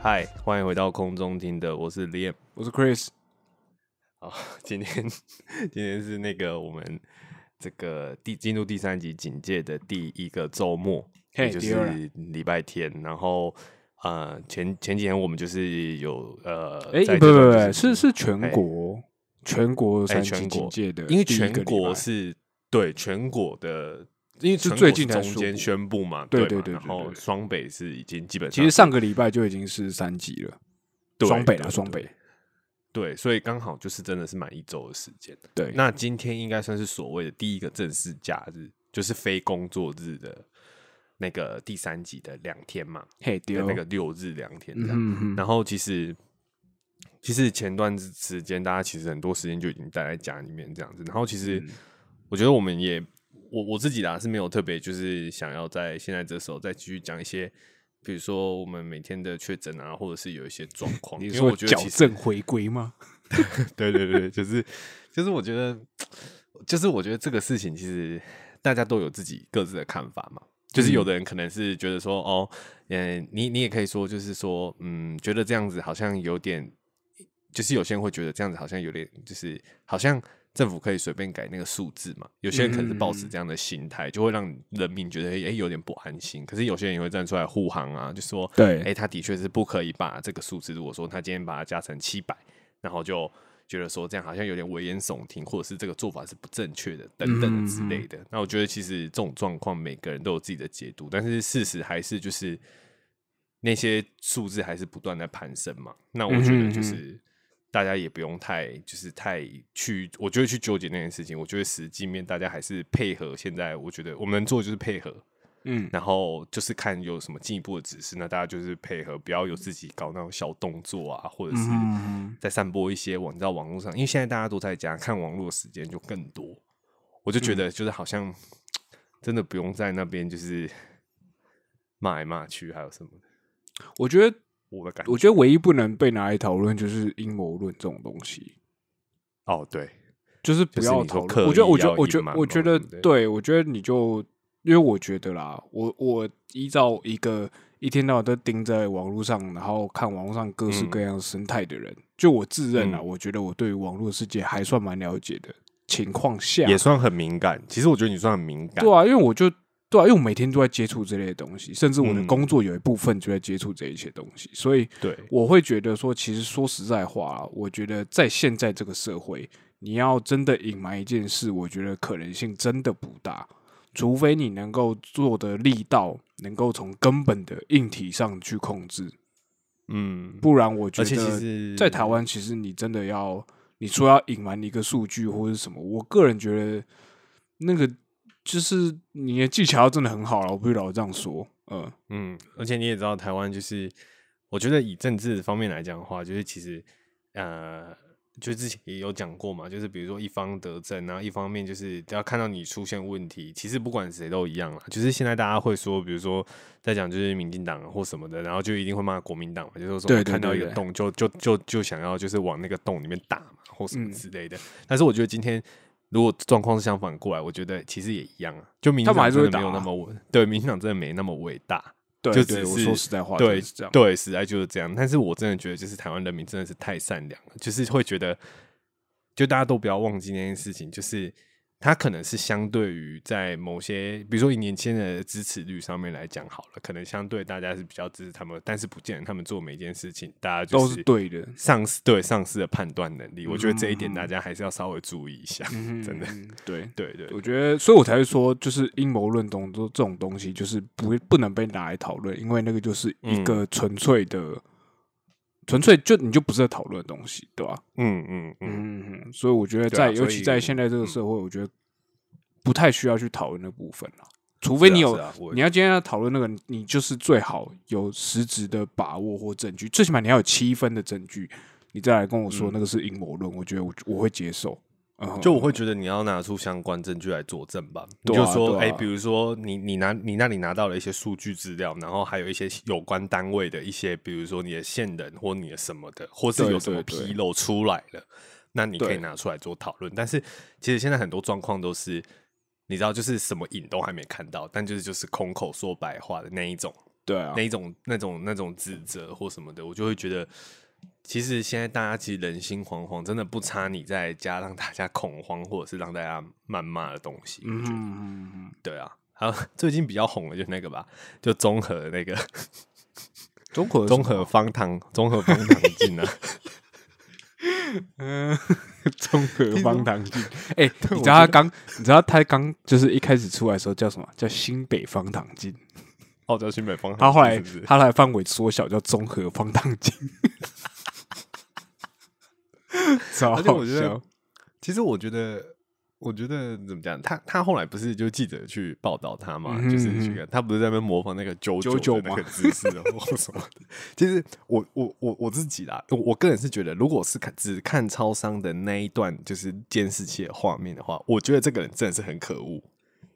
嗨，欢迎回到空中听的，我是 Liam。我是 Chris，今天今天是那个我们这个第进入第三集警戒的第一个周末，也就是礼拜天。然后呃，前前几天我们就是有呃，哎、在不不不，是是是全哎国全国哎三级全国警戒的，因为全国是对全国的，因为是最近中间宣布嘛，对对对对然后双北是已经基本上其实上个礼拜就已经是三级了，对双北啦，对对双北，对，所以刚好就是真的是满一周的时间。对，那今天应该算是所谓的第一个正式假日，就是非工作日的那个第三集的两天嘛，嘿，对那个六日两天这样。嗯哼然后其实其实前段时间大家其实很多时间就已经待在家里面这样子，然后其实嗯我觉得我们也我我自己啦是没有特别就是想要在现在这时候再继续讲一些。比如说我们每天的确诊啊，或者是有一些状 况，因为你说矫我觉得矫正回归吗？对对对，就是就是我觉得，就是我觉得这个事情其实大家都有自己各自的看法嘛。就是有的人可能是觉得说，哦，嗯，你你也可以说，就是说，嗯，觉得这样子好像有点，就是有些人会觉得这样子好像有点，就是好像政府可以随便改那个数字嘛。有些人可能是抱持这样的心态，就会让人民觉得哎、诶有点不安心。可是有些人也会站出来护航啊，就说，对哎、他的确是不可以把这个数字，如果说他今天把它加成七百，然后就觉得说这样好像有点危言耸听，或者是这个做法是不正确的，等等之类的。那我觉得其实这种状况每个人都有自己的解读，但是事实还是就是那些数字还是不断在攀升嘛。那我觉得就是。大家也不用太，就是太去，我觉得去纠结那件事情。我觉得实际面大家还是配合。现在我觉得我们能做的就是配合，嗯，然后就是看有什么进一步的指示，那大家就是配合，不要有自己搞那种小动作啊，或者是嗯在散播一些网在网络上，因为现在大家都在家看网络的时间就更多，我就觉得就是好像真的不用在那边就是骂来骂去，还有什么的，我觉得，我的感觉。我觉得唯一不能被拿来讨论就是阴谋论这种东西，哦，对，就是不要讨论。我觉得，我觉得，我觉得，我觉得对我觉得你就，因为我觉得啦，我我依照一个一天到晚都盯在网络上，然后看网络上各式嗯各样生态的人，就我自认啊，嗯我觉得我对于网络世界还算蛮了解的情况下，也算很敏感。其实我觉得你算很敏感，对啊，因为我就对啊，因为我每天都在接触这类的东西，甚至我的嗯工作有一部分就在接触这一些东西，所以对，我会觉得说，其实说实在话啊，我觉得在现在这个社会，你要真的隐瞒一件事，我觉得可能性真的不大，除非你能够做的力道能够从根本的硬体上去控制，嗯，不然我觉得在台湾，其实你真的要你说要隐瞒一个数据或者什么，我个人觉得那个就是你的技巧真的很好了，我必须老这样说，嗯嗯，而且你也知道，台湾就是，我觉得以政治方面来讲的话，就是其实呃，就之前也有讲过嘛，就是比如说一方得政，然后一方面就是只要看到你出现问题，其实不管谁都一样啦。就是现在大家会说，比如说在讲就是民进党或什么的，然后就一定会骂国民党嘛，就是说看到一个洞就就就就想要就是往那个洞里面打嘛，或什么嗯之类的。但是我觉得今天。如果状况是相反过来，我觉得其实也一样啊。就民进他们还是会党真的没有那么稳，对，民进党真的没那么伟大。对对，我就只是说实在话，对是这样，对，实在就是这样。但是我真的觉得，就是台湾人民真的是太善良了，就是会觉得，就大家都不要忘记那件事情，就是他可能是相对于在某些，比如说以年轻人的支持率上面来讲好了，可能相对大家是比较支持他们，但是不见得他们做每一件事情，大家就都是对的，上司对上司的判断能力。我觉得这一点嗯大家还是要稍微注意一下，真的。嗯对。对对我觉得，所以我才会说，就是阴谋论东这种东西，就是不不能被拿来讨论，因为那个就是一个纯粹的，纯粹就你就不是在讨论的东西，对吧？嗯嗯嗯，嗯嗯，所以我觉得在，啊尤其在现在这个嗯社会，我觉得不太需要去讨论那部分了。除非你有，啊啊你要今天要讨论那个，你就是最好有实质的把握或证据，最起码你要有七分的证据，你再来跟我说嗯那个是阴谋论，我觉得我我会接受。嗯就我会觉得你要拿出相关证据来佐证吧。你就说，哎、比如说你你拿你那里拿到了一些数据资料，然后还有一些有关单位的一些，比如说你的线人或你的什么的，或是有什么纰漏出来了，那你可以拿出来做讨论。但是其实现在很多状况都是，你知道，就是什么影都还没看到，但就是就是空口说白话的那一种。对啊那，一种那种那种指责或什么的，我就会觉得，其实现在大家其实人心惶惶，真的不差你在家让大家恐慌，或者是让大家谩骂的东西。嗯对啊，还有最近比较红的就是那个吧，就综合那个 综合综合方糖综合方糖镜啊，嗯，综合方糖镜。哎、你知道他刚，你知道他刚就是一开始出来的时候叫什么？叫新北方糖镜。哦，叫新北方他后来他后来范围缩小，叫综合方糖镜。而且我觉得笑。其实我觉得，我觉得怎么讲？他他后来不是就记者去报道他嘛，嗯就是他不是在那边模仿那个九九九那个姿势哦或什么的。其实我我我我自己啦，我我个人是觉得，如果是看只看超商的那一段就是监视器的画面的话，我觉得这个人真的是很可恶。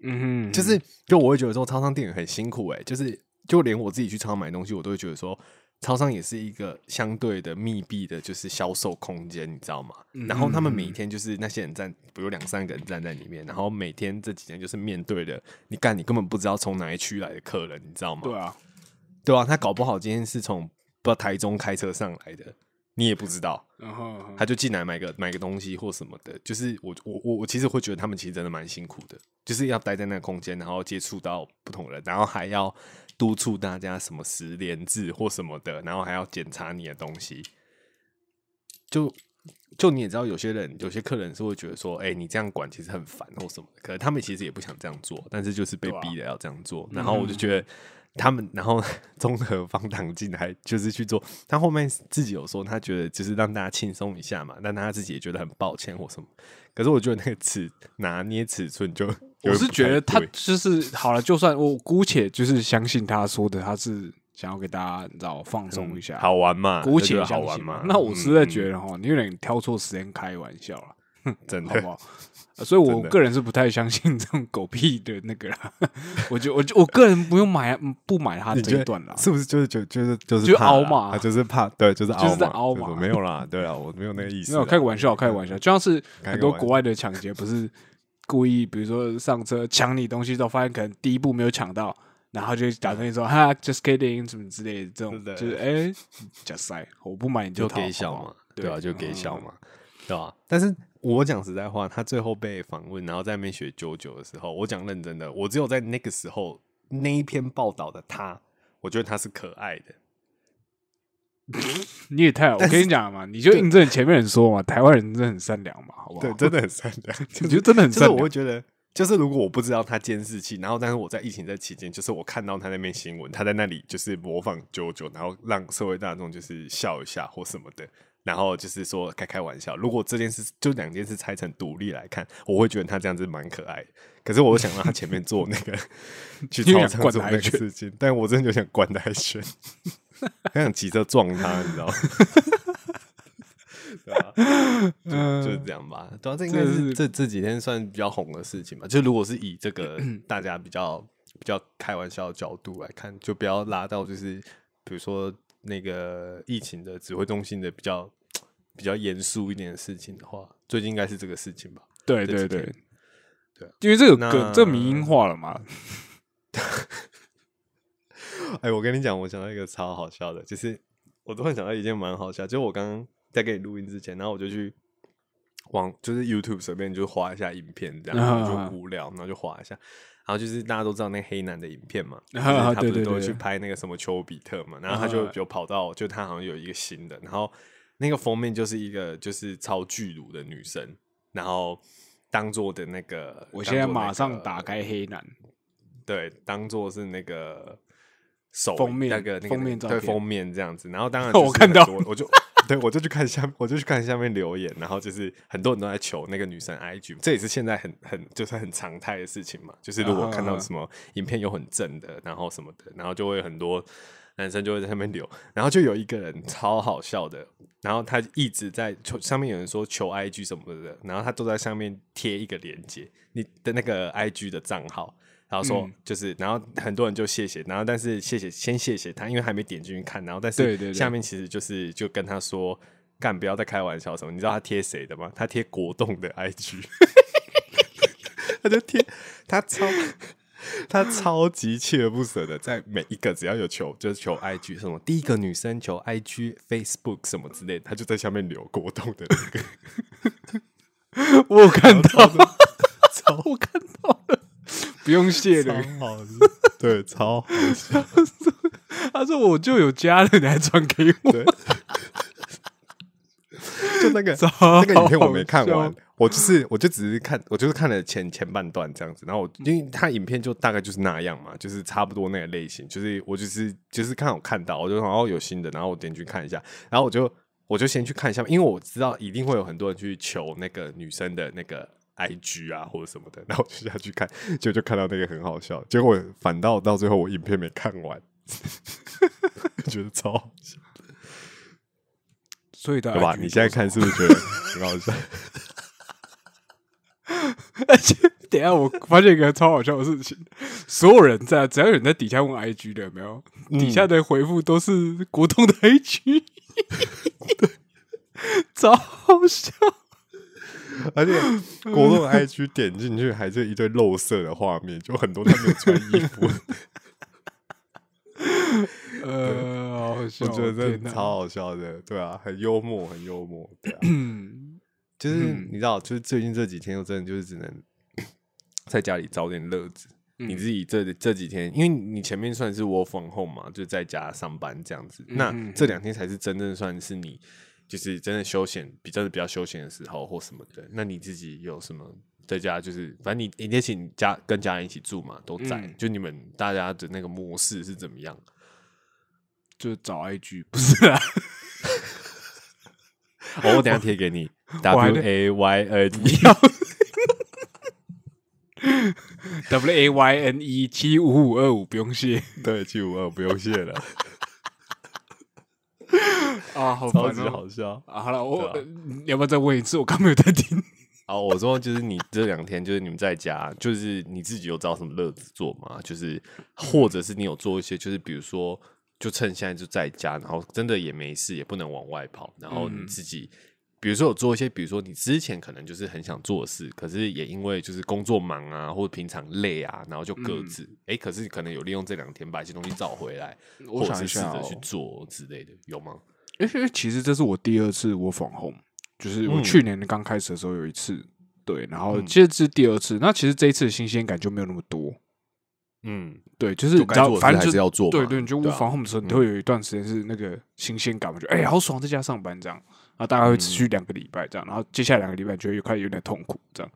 嗯哼，就是就我会觉得说，超商店员很辛苦哎、就是就连我自己去超商买东西，我都会觉得说，超商也是一个相对的密闭的，就是销售空间，你知道吗？然后他们每一天就是那些人站，比如两三个人站在里面，然后每天这几天就是面对的，你干你根本不知道从哪一区来的客人，你知道吗？对啊，对啊，他搞不好今天是从不知道台中开车上来的，你也不知道。然后他就进来买个买个东西或什么的，就是我我我我其实会觉得他们其实真的蛮辛苦的，就是要待在那个空间，然后接触到不同人，然后还要督促大家什么十连制或什么的，然后还要检查你的东西。就就你也知道，有些人有些客人是会觉得说，哎、你这样管其实很烦或什么的，可能他们其实也不想这样做，但是就是被逼的要这样做。然后我就觉得他们，然后综合方糖进来就是去做，他后面自己有说，他觉得就是让大家轻松一下嘛，但他自己也觉得很抱歉或什么。可是我觉得那个尺拿捏尺寸就，我是觉得他就是好了，就算我姑且就是相信他说的，他是想要给大家你知道放松一下，好玩嘛，姑且好玩嘛。那我实在嗯觉得哈，你有点挑错时间开玩笑了，嗯 真的。好不好？呃所以，我个人是不太相信这种狗屁的那个啦。我就我就我个人不用买不买他这一段啦。是不是就是就就是就是就凹嘛。啊就是怕对，就是就是在嘛凹嘛。没有啦，对啊，我没有那个意思没，有开个玩笑，开个玩笑，就像是很多国外的抢劫，不是故意，比如说上车抢你东西之后，发现可能第一步没有抢到，然后就打算说哈，just kidding 什么之类的，这种对就是哎，假塞，我不买你就给小嘛，对啊，就给嗯小嘛，对吧？但是我讲实在话，他最后被访问，然后在那边学九九的时候，我讲认真的，我只有在那个时候那一篇报道的他，我觉得他是可爱的。你也太，我跟你讲嘛，你就印证前面人说嘛，台湾人真的很善良嘛，好不好？对，真的很善良，你就真的很就是善良。我会觉得，就是如果我不知道他监视器，然后但是我在疫情这期间，就是我看到他那边新闻，他在那里就是模仿九九，然后让社会大众就是笑一下或什么的，然后就是说开开玩笑。如果这件事就两件事拆成独立来看，我会觉得他这样子蛮可爱的。可是我想让他前面做那个 去你有超想灌他一商做那个事情，但我真的就想关他一拳，很想骑车撞他，你知道吗？对啊，就就是这样吧。对啊，这应该这是是这这几天算比较红的事情吧。就如果是以这个 大家比较比较开玩笑的角度来看，就不要拉到就是比如说那个疫情的指挥中心的比较比较严肃一点的事情的话，最近应该是这个事情吧。对对对对啊因为这个那梗这迷音化了嘛，哎，我跟你讲，我想到一个超好笑的，就是我突然想到一件蛮好笑，就是我刚刚在给你录音之前，然后我就去往，就是 YouTube 随便就划一下影片，这样啊然后就无聊，然后就划一下，然后就是大家都知道那个黑男的影片嘛，就啊是他不是都会去拍那个什么丘比特嘛，然后他就啊有跑到，就他好像有一个新的，然后那个封面就是一个就是超巨乳的女生，然后当做的那个，我现在马上打开黑男，对，当做是那个手封面那个那个封面照片封面这样子，然后当然 我看到我就 对我就去看下，我就去看下面留言，然后就是很多人都在求那个女生 IG，这也是现在很很就是很常态的事情嘛，就是如果看到啊什么影片有很正的，然后什么的，然后就会有很多男生就会在上面留，然后就有一个人超好笑的，然后他一直在求上面有人说求 IG 什么的，然后他都在上面贴一个链接，你的那个 IG 的账号，然后说嗯就是，然后很多人就谢谢，然后但是谢谢先谢谢他，因为还没点进去看，然后但是下面其实就是就跟他说。干不要再开玩笑什么？你知道他贴谁的吗？他贴果冻的 IG，他就贴他超他超级锲而不舍的，在每一个只要有求就是求 IG 什么，第一个女生求 IG、Facebook 什么之类的，他就在下面留果冻的那个，我有看到，超我看到了，不用谢的。好的，对，超好笑，他说我就有家了，你还传给我，对，就那个那个影片我没看完，我就是我就只是看，我就是看了前前半段这样子，然后我因为他影片就大概就是那样嘛，就是差不多那个类型，就是我就是就是看我看到，我就然后有新的，然后我点进去看一下，然后我就我就先去看一下，因为我知道一定会有很多人去求那个女生的那个 IG 啊或者什么的，然后我就下去看，结果就看到那个很好笑，结果反倒到最后我影片没看完，觉得超好笑，所以的对吧？你现在看是不是觉得很好笑？而且等一下我发现一个超好笑的事情，所有人在只要有人在底下问 IG 的，有没有、底下的回复都是国通的 IG，超好笑。而且国栋 IG 点进去还是一堆肉色的画面，就很多他没有穿衣服，呃，我觉得真的超好笑的，对啊，很幽默，很幽默，对啊，嗯，就是嗯。你知道，就是最近这几天，我真的就是只能 在家里找点乐子。嗯。你自己这这几天，因为你前面算是 work from home 嘛，就在家上班这样子，那嗯。这两天才是真正算是你就是真的休闲，比真的比较休闲的时候或什么的。那你自己有什么在家？就是反正你你也请家跟家人一起住嘛，都在，嗯就你们大家的那个模式是怎么样？就找 IG 不是啊？哦，我等下贴给你，W A Y N E，W A Y N E 七五五二五，不用谢对，七五二不用谢了，啊，好超级好笑。啊！好了，我、啊呃你要不要再问一次？我刚没有在听。啊，我说就是你这两天就是你们在家，就是你自己有找什么乐子做吗？就是或者是你有做一些，就是比如说，就趁现在就在家，然后真的也没事，也不能往外跑，然后你嗯自己，比如说有做一些，比如说你之前可能就是很想做的事，可是也因为就是工作忙啊，或者平常累啊，然后就搁嗯置。哎、可是可能有利用这两天把一些东西找回来，我或者想一下、是试着哦，去做之类的，有吗？因为其实这是我第二次我访 home，就是我嗯。去年刚开始的时候有一次，对，然后嗯。这次第二次，那其实这一次的新鲜感就没有那么多，嗯，对，就是反正就是要做嘛，对对，你就对啊我访 home 的时候，你会有一段时间是那个新鲜感，我觉得哎、好爽，在家上班这样，然后大概会持嗯。续两个礼拜这样，然后接下来两个礼拜就会快有点痛苦这样，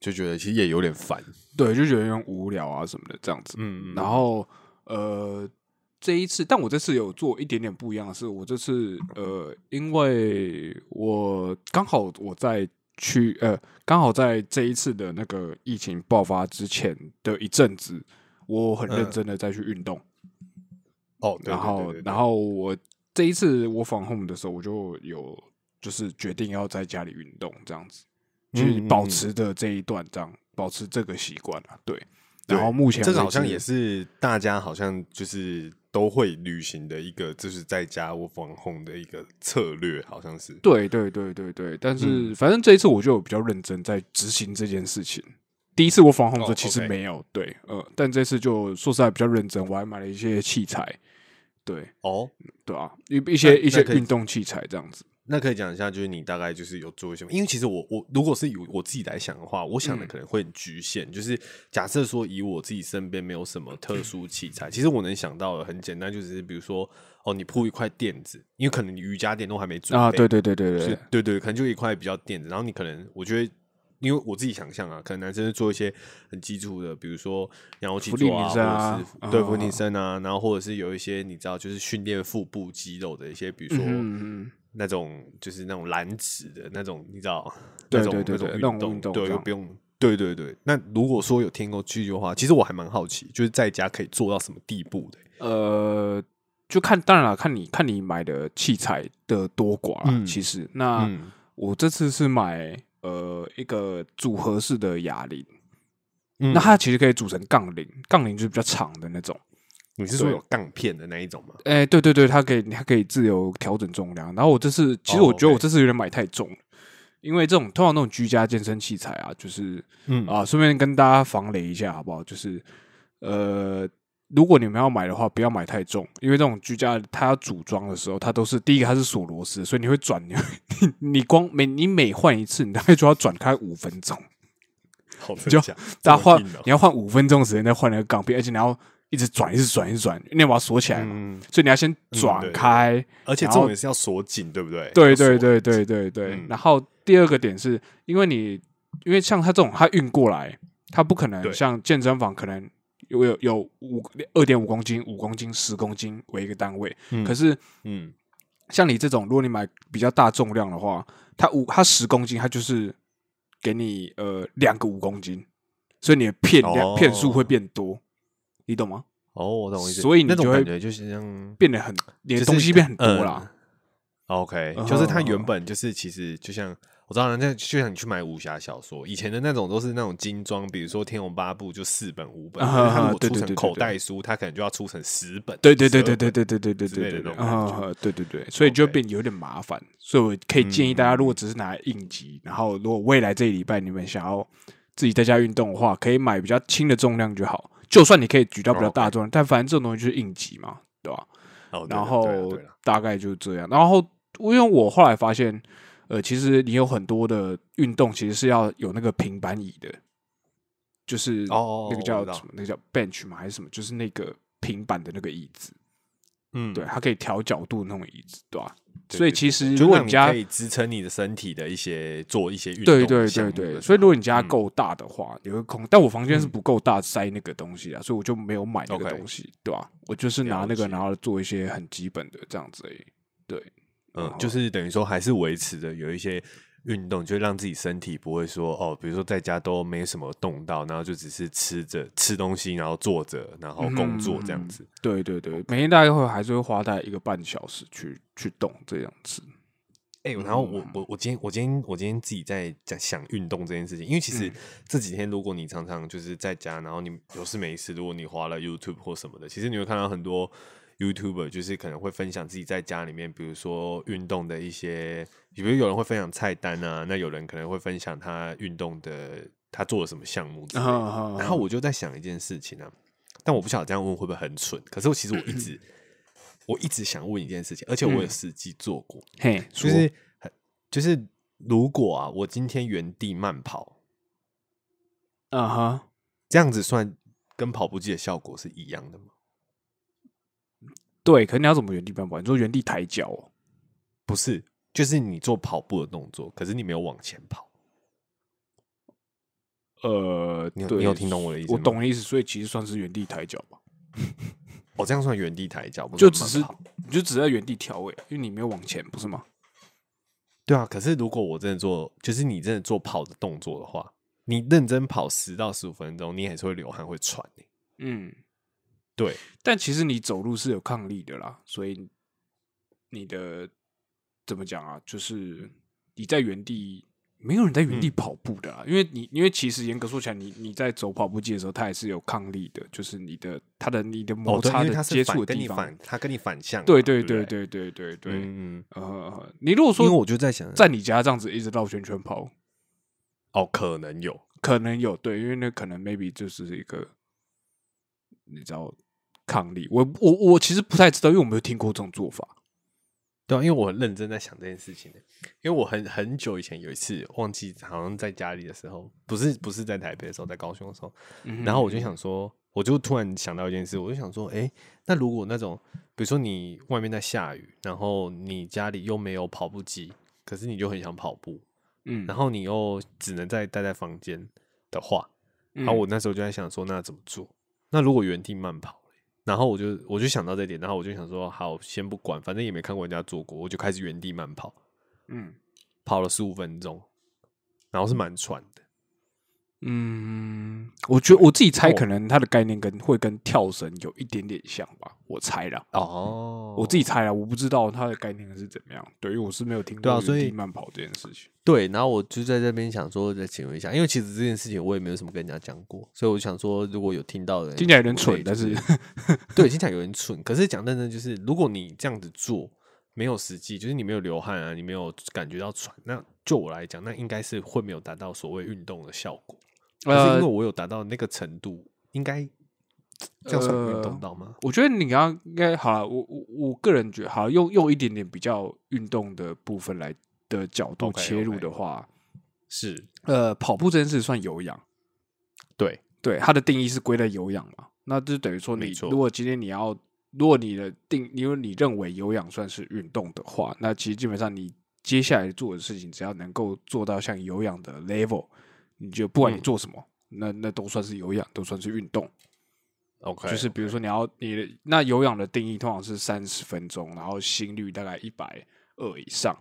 就觉得其实也有点烦。对，就觉得有点无聊啊什么的这样子，嗯，嗯然后呃，这一次，但我这次有做一点点不一样的是，我这次呃，因为我刚好我在去呃，刚好在这一次的那个疫情爆发之前的一阵子，我很认嗯。真的在去运动，哦，对然后然后我这一次我访 home 的时候，我就有就是决定要在家里运动这样子，去保持的这一段这样，保持这个习惯啊，对。然后目前为这个好像也是大家好像就是都会履行的一个，就是在家我防控的一个策略，好像是。对对对对对，但是嗯反正这一次我就有比较认真在执行这件事情。第一次我防控的时候哦其实没有，对，呃，但这次就说实在比较认真，我还买了一些器材，对哦，对啊，一一些一些运动器材这样子。那可以讲一下，就是你大概就是有做一些，因为其实我我如果是以我自己来想的话，我想的嗯。可能会很局限，就是假设说以我自己身边没有什么特殊器材，其实我能想到的很简单，就是比如说哦，你铺一块垫子，因为可能你瑜伽垫都还没准备，啊，对对对对是对，对对，可能就一块比较垫子，然后你可能我觉得。因为我自己想象啊，可能男生是做一些很基础的，比如说仰卧起坐啊，或者是对啊俯卧撑啊，然后或者是有一些你知道，就是训练腹部肌肉的一些，比如说那种就是那种燃脂的那种，你知道对那种对对运动这样又不用对对对。那如果说有听过去的话，其实我还蛮好奇，就是在家可以做到什么地步的。呃，就看当然了，看你看你买的器材的多寡其实，那、嗯，我这次是买呃一个组合式的哑铃，嗯那它其实可以组成杠铃，杠铃就是比较长的那种。你是说有杠片的那一种吗？哎、对对对，它可以它可以自由调整重量。然后我这次其实我觉得哦我这次有点买太重了，因为这种通常那种居家健身器材啊，就是嗯啊，顺便跟大家防雷一下好不好？就是呃，如果你们要买的话，不要买太重，因为这种居家它要组装的时候，它都是第一个它是锁螺丝，所以你会转，你你你光每你每换一次，你大概就要转开五分钟，好就大家换你要换五分钟的时间再换那个钢片，而且你要一直转，一直转，一直转，因为你要把它锁起来嘛，嗯，所以你要先转开。而且重点是要锁紧，对不对？对对对对对对。嗯。然后第二个点是因为你，因为像他这种他运过来，他不可能像健身房可能有有有五二点五公斤、五公斤、十公斤为一个单位，嗯可是嗯，像你这种，如果你买比较大重量的话，它五它十公斤，它就是给你呃两个五公斤，所以你的片量、哦。片数会变多，你懂吗？哦，我懂意思。所以那种感觉就是像变得很你的东西变很多嗯啦。OK，嗯就是它原本就是其实就像我知道人家就像你去买武侠小说，以前的那种都是那种精装，比如说《天龙八部》就四本五本，啊可是它啊如果出成对对对口袋书，它可能就要出成十本。对对对对12本对对对对对对对，那种感觉啊，对对对，所以就变有点麻烦，所以我可以建议大家，嗯如果只是拿来应急，然后如果未来这一礼拜你们想要自己在家运动的话，可以买比较轻的重量就好。就算你可以举到比较大的重量，但反正这种东西就是应急嘛，对吧？然后大概就是这样。然后因为我后来发现，呃，其实你有很多的运动其实是要有那个平板椅的，就是哦那个叫什么？那个叫 bench 嘛，还是什么？就是那个平板的那个椅子，嗯，对，它可以调角度的那种椅子，对吧？所以其实如果你家可以支撑你的身体的一些做一些运动对对对。对，所以如果你家够大的话，有个空，但我房间是嗯。不够大塞那个东西啊，所以我就没有买那个东西，对吧？我就是拿那个，解。然后做一些很基本的这样子而已。对，嗯，就是等于说还是维持着有一些运动，就让自己身体不会说哦，比如说在家都没什么动到，然后就只是吃着吃东西，然后坐着，然后工作这样子。对对对，每天大概会还是会花大概一个半小时去去动这样子。哎、然后我嗯我我今天我今天我今天自己在讲想运动这件事情，因为其实嗯这几天如果你常常就是在家，然后你有事没事，如果你滑了 YouTube 或什么的，其实你会看到很多 YouTuber 就是可能会分享自己在家里面，比如说运动的一些，比如有人会分享菜单啊，那有人可能会分享他运动的他做了什么项目之类的。然然后我就在想一件事情啊，但我不晓得这样问会不会很蠢。可是我其实我一直我一直想问一件事情，而且我有嗯实际做过，嘿，说就是很就是如果啊，我今天原地慢跑，啊哈，这样子算跟跑步机的效果是一样的吗？对，可是你要怎么原地慢跑？你说原地抬脚哦？不是，就是你做跑步的动作，可是你没有往前跑。呃，你有对你有听懂我的意思我懂你意思，所以其实算是原地抬脚吧，哦，这样算原地抬脚，就只是你就只在原地调位，因为你没有往前，不是吗？对啊。可是如果我真的做，就是你真的做跑的动作的话，你认真跑十到十五分钟，你还是会流汗会喘欸嗯，对，但其实你走路是有抗力的啦，所以你的怎么讲啊？就是你在原地，没有人在原地嗯。跑步的啦，因为你因为其实严格说起来，你你在走跑步机的时候，它也是有抗力的，就是你的它的你的摩擦的接触的地方，它跟你反向嘛，对对对对对？对对对，嗯，嗯。呃，你如果说因为我就在想，在你家这样子一直绕圈圈跑，哦，可能有，可能有对，因为那可能 maybe 就是一个你知道抗力，我我我其实不太知道，因为我没有听过这种做法。对啊，因为我很认真在想这件事情的，因为我很很久以前有一次忘记，好像在家里的时候，不是不是在台北的时候，在高雄的时候，嗯然后我就想说，我就突然想到一件事，我就想说，哎、那如果那种，比如说你外面在下雨，然后你家里又没有跑步机，可是你就很想跑步，嗯，然后你又只能在待在房间的话，嗯然后我那时候就在想说，那怎么做？那如果原地慢跑嘞，然后我就我就想到这点，然后我就想说，好，先不管，反正也没看过人家做过，我就开始原地慢跑，嗯跑了十五分钟，然后是蛮喘的。嗯，我觉得我自己猜，哦可能它的概念跟会跟跳绳有一点点像吧，我猜啦。哦我自己猜啦，我不知道它的概念是怎么样。对于我是没有听过对啊所以原地慢跑这件事情。对，然后我就在这边想说，再请问一下，因为其实这件事情我也没有什么跟人家讲过，所以我想说，如果有听到的人，听起来有点蠢，但是 对，听起来有点蠢。可是讲认真，就是如果你这样子做没有实际，就是你没有流汗啊，你没有感觉到喘，那就我来讲，那应该是会没有达到所谓运动的效果。可是因为呃，我有达到那个程度，应该这样算运动呃到吗？我觉得你刚刚应该好了，我我我个人觉得，好用用一点点比较运动的部分来的角度切入的话，是。呃，跑步这件事算有氧，对，对它的定义是归在有氧嘛，那就等于说你如果今天你要，如果你的定，因为你认为有氧算是运动的话，那其实基本上你接下来做的事情，只要能够做到像有氧的 level，你就不管你嗯做什么，那那都算是有氧，都算是运动。OK，就是比如说你要你的那有氧的定义通常是三十分钟，然后心率大概一百二以上，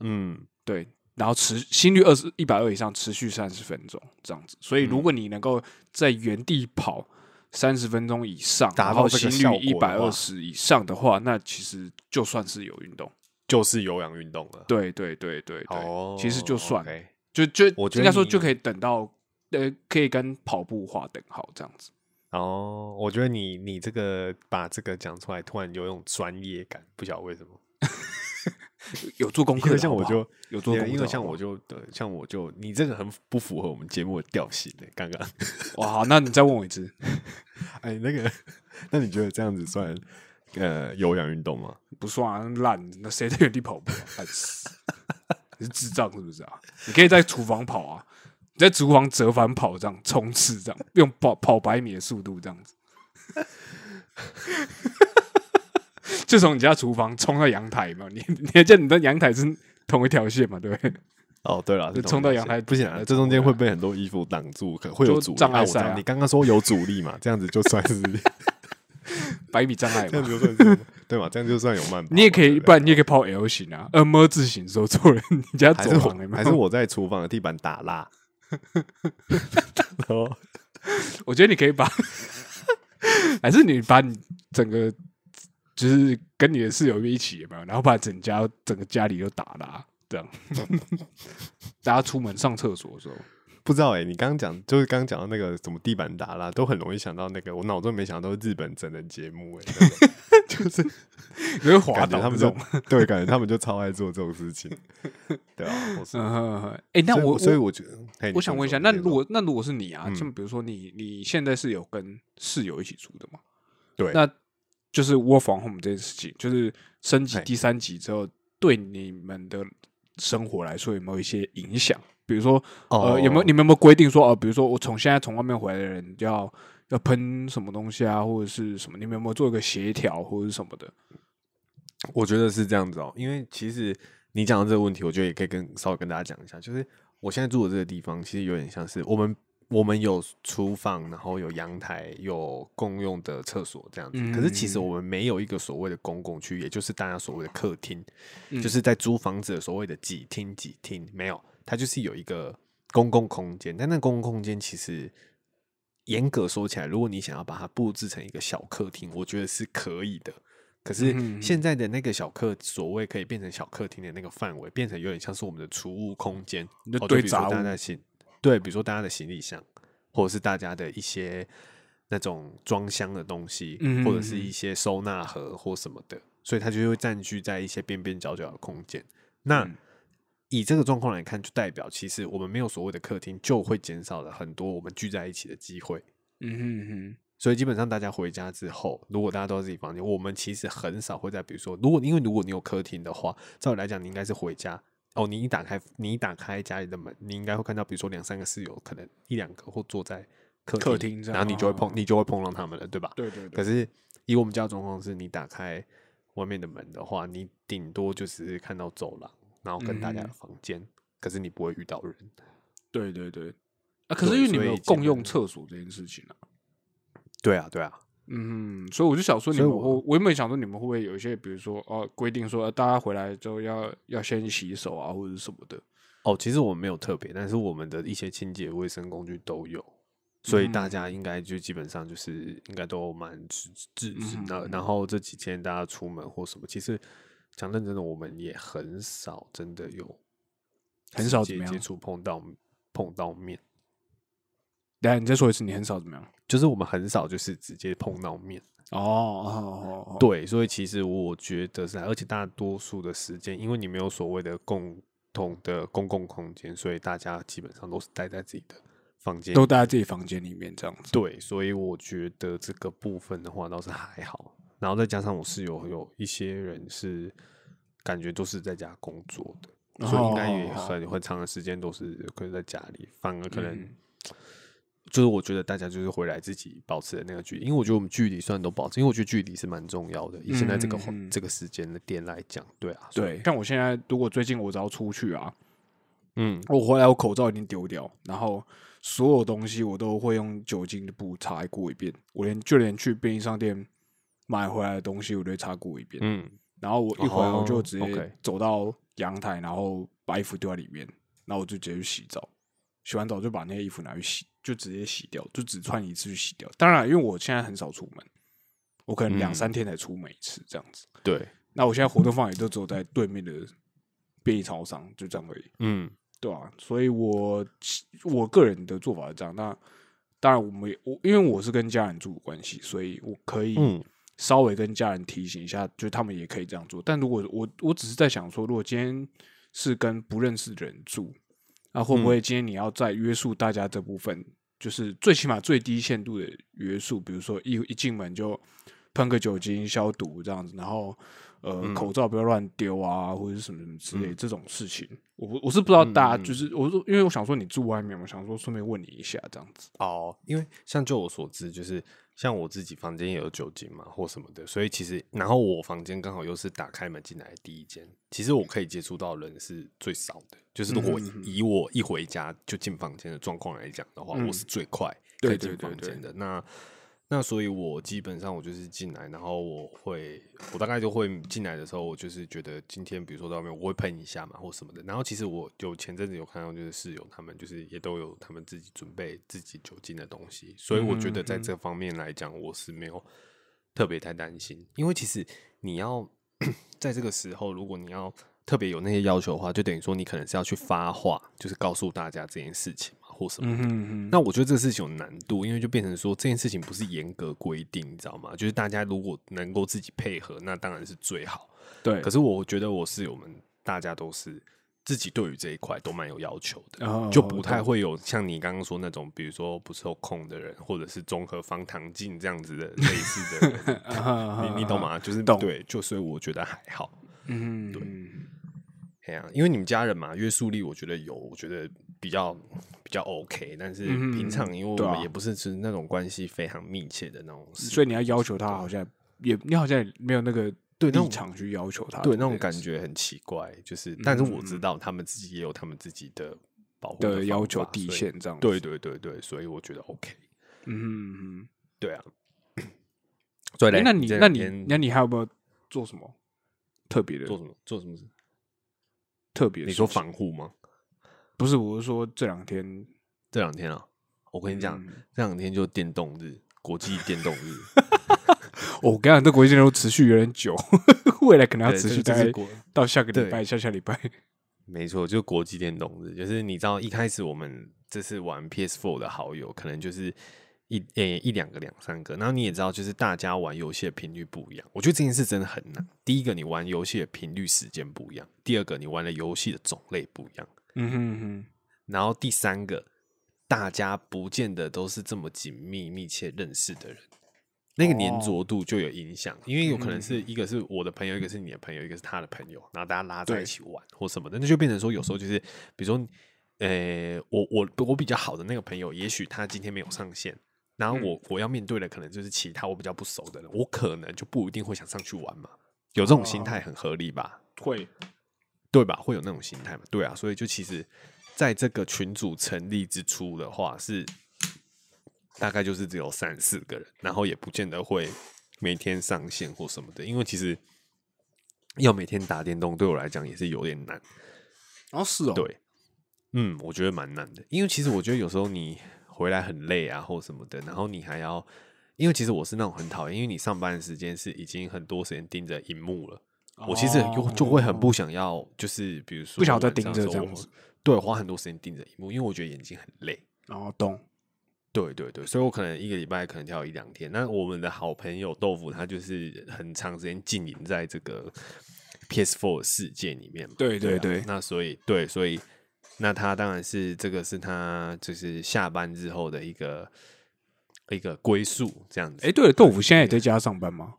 嗯，对，然后持心率二十一百二以上，持续三十分钟这样子。所以如嗯果你能够在原地跑三十分钟以上，达到心率一百二十以上的话，那其实就算是有运动。就是有氧运动了。对对对对对，哦，其实就算就就应该说就可以等到呃，可以跟跑步划等号这样子。哦，我觉得你你这个把这个讲出来，突然有一种专业感，不晓得为什么。有做功课像我就有做功课，因为像我就对，像我就你这个很不符合我们节目的调性的。刚刚，哇，好，那你再问我一次。哎，那个，那你觉得这样子算呃有氧运动吗？不算啊，烂，那谁在原地跑步啊？你是智障是不是啊？你可以在厨房跑啊，你在厨房折返跑这样冲刺这样，用跑跑百米的速度这样子，就从你家厨房冲到阳台嘛。你你还记得你的阳台是同一条线嘛？对不对？哦，对了，就是冲到阳台不行啊，再这中间会被很多衣服挡住，可能会有阻力。障碍赛啊你刚刚说有阻力嘛，这样子就算是百米障碍这样嘛。就算是 对嘛？这样就算有慢跑嘛。你也可以，对不对然你也可以跑 L 型啊，呃么字型的时候做人，你家还是我走廊有没有还是我在厨房的地板打蜡，然后我觉得你可以把，还是你把你整个就是跟你的室友一起有没有？然后把整家整个家里都打蜡，这样，大家出门上厕所的时候，不知道哎、你刚刚讲就是刚刚讲到那个什么地板打蜡，都很容易想到那个，我脑中没想到日本整人节目 哎、就是因为滑感觉他们这种。对，感觉他们就超爱做这种事情，对啊，嗯哎，那我我所以我觉得，我想问一下，那如果那如果是你啊，嗯像比如说你你现在是有跟室友一起住的嘛？对那就是 work from home 这件事情，就是升级第三级之后，对你们的生活来说有没有一些影响？比如说，呃，有没有你们有没有规定说，呃，比如说我从现在从外面回来的人要要喷什么东西啊，或者是什么？你们有没有做一个协调或者是什么的？我觉得是这样子哦，因为其实你讲到这个问题，我觉得也可以跟稍微跟大家讲一下，就是我现在住的这个地方，其实有点像是我们我们有厨房，然后有阳台，有共用的厕所这样子。可是其实嗯我们没有一个所谓的公共区，也就是大家所谓的客厅，嗯就是在租房子的所谓的几厅几厅，没有，它就是有一个公共空间。但那公共空间其实严格说起来，如果你想要把它布置成一个小客厅，我觉得是可以的。可是嗯现在的那个小客，所谓可以变成小客厅的那个范围，变成有点像是我们的储物空间，你就堆杂物的行，对，比如说大家的行李箱，或者是大家的一些那种装箱的东西，嗯或者是一些收纳盒或什么的，所以它就会占据在一些边边角角的空间。那、嗯以这个状况来看，就代表其实我们没有所谓的客厅，就会减少了很多我们聚在一起的机会。嗯哼哼，所以基本上大家回家之后，如果大家都在自己房间，我们其实很少会在比如说，如果因为如果你有客厅的话，照理来讲，你应该是回家哦，你一打开你一打开家里的门，你应该会看到，比如说两三个室友，可能一两个或坐在客客厅然后你就会碰哦你就会碰到他们了，对吧？对对对，可是以我们家的状况是，你打开外面的门的话，你顶多就只是看到走廊，然后跟大家的嗯房间，可是你不会遇到人。对对对，啊，可是因为你们有共用厕所这件事情啊，对啊，对啊，嗯，所以我就想说，你我我原本想说你们会不会有一些，比如说哦，规定说、呃大家回来之后要要先洗手啊，或者什么的。哦，其实我们没有特别，但是我们的一些清洁卫生工具都有，所以大家应该就基本上就是应该都蛮支支持的。然后这几天大家出门或什么，其实讲认真的，我们也很少真的有很少接接触碰到碰到面，等一下你再说一次，你很少怎么样？就是我们很少就是直接碰到面。哦哦哦哦，对，所以其实我觉得是，而且大多数的时间，因为你没有所谓的共同的公共空间，所以大家基本上都是待在自己的房间，都待在自己房间里面这样子。对，所以我觉得这个部分的话倒是还好。然后再加上我室友有一些人是感觉都是在家工作的，所以应该也很很长的时间都是可能在家里，反而可能。嗯就是我觉得大家就是回来自己保持的那个距离，因为我觉得我们距离虽然都保持，因为我觉得距离是蛮重要的。以现在这个、这个时间的点来讲，对啊，对，像我现在如果最近我只要出去啊，嗯，我回来我口罩已经丢掉，然后所有东西我都会用酒精的布擦过一遍，我连就连去便利商店买回来的东西我都会擦过一遍。嗯，然后我一回来我就哦直接走到阳台，然后把衣服丢在里面，然后我就直接去洗澡。洗完澡就把那些衣服拿去洗，就直接洗掉，就只穿一次去洗掉。当然，因为我现在很少出门，我可能两嗯三天才出门一次这样子。对，那我现在活动范围都只有在对面的便利超商，就这样而已，嗯对啊，所以我我个人的做法是这样。那当然，我们也我因为我是跟家人住的关系，所以我可以嗯稍微跟家人提醒一下，就他们也可以这样做。但如果我我只是在想说，如果今天是跟不认识的人住，那会不会今天你要在约束大家这部分，就是最起码最低限度的约束，比如说一一进门就喷个酒精消毒这样子，然后呃、口罩不要乱丢啊，或者是什么什么之类、这种事情，我不我是不知道大家就是我说，因为我想说你住外面，我想说顺便问你一下这样子。哦，因为像就我所知，就是像我自己房间也有酒精嘛，或什么的，所以其实然后我房间刚好又是打开门进来的第一间，其实我可以接触到的人是最少的。就是如果以我一回家就进房间的状况来讲的话，嗯我是最快对可以进对对对房间的。那那所以，我基本上我就是进来，然后我会，我大概就会进来的时候，我就是觉得今天比如说在外面，我会喷一下嘛，或什么的。然后其实我有前阵子有看到，就是室友他们就是也都有他们自己准备自己酒精的东西，所以我觉得在这方面来讲，我是没有特别太担心，因为其实你要 在这个时候，如果你要特别有那些要求的话，就等于说你可能是要去发话，就是告诉大家这件事情嘛，或什么的。嗯哼哼，那我觉得这个事情有难度，因为就变成说这件事情不是严格规定，你知道吗？就是大家如果能够自己配合，那当然是最好。对，可是我觉得我是我们大家都是自己对于这一块都蛮有要求的，哦就不太会有像你刚刚说那种，比如说不受控的人，或者是综合方糖镜这样子的类似的人，你你懂？吗？就是懂对，就所以我觉得还好。嗯，对嗯哎呀，因为你们家人嘛，约束力我觉得有，我觉得比较比较 OK。但是嗯平常因为我们也不是是那种关系非常密切的那种事，所以你要要求他，好像也你好像也没有那个对立场去要求他，对那种感觉很奇怪。就是，但是我知嗯道他们自己也有他们自己的保护的方要求底线这样子。对对对对，所以我觉得 OK。嗯对啊，那你那你那你还有没有做什么特别的做什么做什么事？特别的你说防护吗？不是？我是说这两天，这两天啊，我跟你讲，嗯这两天就电动日，国际电动日，哦我跟你讲，这国际电都持续有点久，未来可能要对持续大概这这是国到下个礼拜、下下礼拜。没错，就国际电动日，就是你知道一开始我们这次玩 PS4 的好友，可能就是一诶、一两个、两三个，然后你也知道，就是大家玩游戏的频率不一样。我觉得这件事真的很难。第一个，你玩游戏的频率、时间不一样；第二个，你玩的游戏的种类不一样；嗯哼嗯哼，然后第三个，大家不见得都是这么紧密、密切认识的人。那个粘哦着度就有影响，因为有可能嗯是一个是我的朋友，一个是你的朋友，一个是他的朋友，然后大家拉在一起玩或什么的，那就变成说有时候就是，比如说，呃，我我我比较好的那个朋友，也许他今天没有上线，然后我、我要面对的可能就是其他我比较不熟的人，我可能就不一定会想上去玩嘛，有这种心态很合理吧？会对吧？会有那种心态嘛？对啊，所以就其实在这个群组成立之初的话，是大概就是只有三四个人，然后也不见得会每天上线或什么的，因为其实要每天打电动对我来讲也是有点难。哦，是哦，对，嗯，我觉得蛮难的，因为其实我觉得有时候你回来很累啊，或什么的，然后你还要，因为其实我是那种很讨厌，因为你上班的时间是已经很多时间盯着荧幕了，我其实就就会很不想要，就是比如说哦不想要再盯着这样子对，花很多时间盯着荧幕，因为我觉得眼睛很累。然后懂，对对对，所以我可能一个礼拜可能跳一两天。那我们的好朋友豆腐，他就是很长时间浸淫在这个 PS4 的世界里面对对对那所以对，所以那他当然是这个是他就是下班之后的一个一个归宿这样子。哎，对了，豆腐现在也在家上班吗？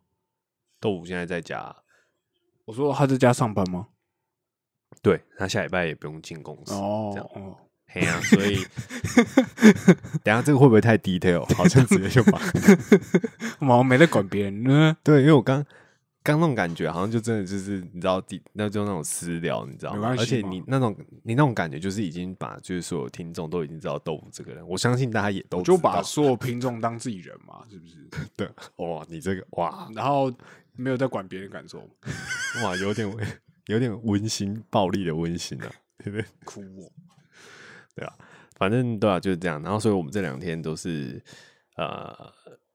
豆腐现在在家，我说他在家上班吗？对他下礼拜也不用进公司。哦这样哦，嘿呀、所以 等下这个会不会太 detail？好像直接就把我好像没在管别人呢。对，因为我刚刚那种感觉，好像就真的就是你知道第那就那种私聊，你知道吗？而且你那种你那种感觉，就是已经把就是所有听众都已经知道豆腐这个人，我相信大家也都就把所有听众当自己人嘛，是不是？对哇，你这个哇然后没有在管别人感受，哇有点 有点温馨暴力的温馨啊，对不对？哭我。对啊，反正对啊，就是这样。然后，所以我们这两天都是呃